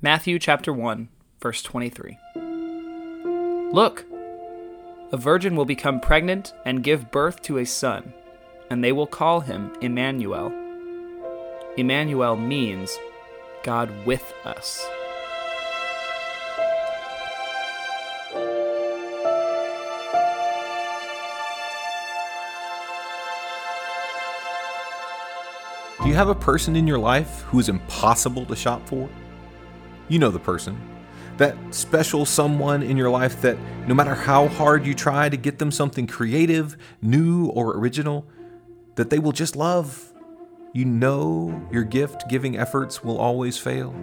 Matthew chapter 1, verse 23. Look, a virgin will become pregnant and give birth to a son, and they will call him Emmanuel. Emmanuel means God with us. Do you have a person in your life who is impossible to shop for? You know the person. That special someone in your life that no matter how hard you try to get them something creative, new, or original, that they will just love. You know your gift giving efforts will always fail.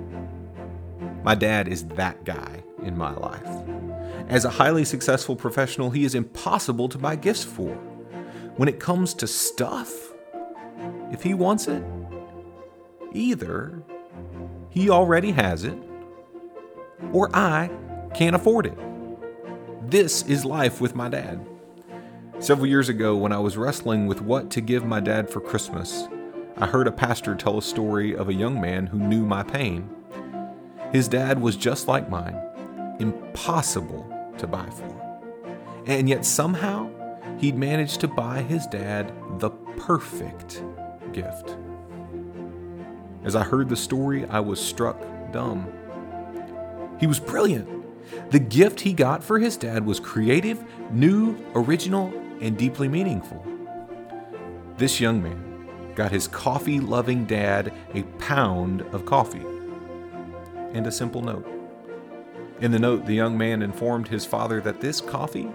My dad is that guy in my life. As a highly successful professional, he is impossible to buy gifts for. When it comes to stuff, if he wants it, either he already has it or I can't afford it. This is life with my dad. Several years ago, when I was wrestling with what to give my dad for Christmas, I heard a pastor tell a story of a young man who knew my pain. His dad was just like mine, impossible to buy for. And yet somehow, he'd managed to buy his dad the perfect gift. As I heard the story, I was struck dumb. He was brilliant. The gift he got for his dad was creative, new, original, and deeply meaningful. This young man got his coffee loving dad a pound of coffee and a simple note. In the note, the young man informed his father that this coffee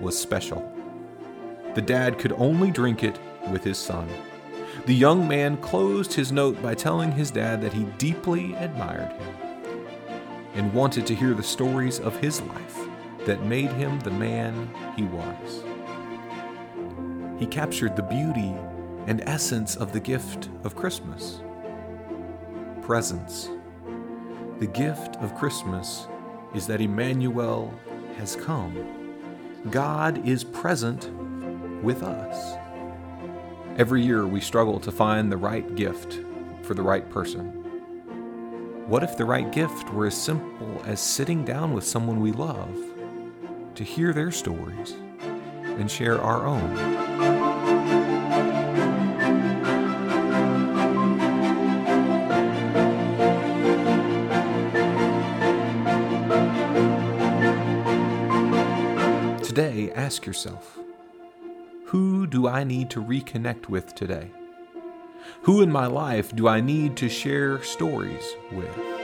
was special. The dad could only drink it with his son. The young man closed his note by telling his dad that he deeply admired him and wanted to hear the stories of his life that made him the man he was. He captured the beauty and essence of the gift of Christmas presence. The gift of Christmas is that Emmanuel has come. God is present with us. Every year we struggle to find the right gift for the right person. What if the right gift were as simple as sitting down with someone we love to hear their stories and share our own? Today, ask yourself who do I need to reconnect with today? Who in my life do I need to share stories with?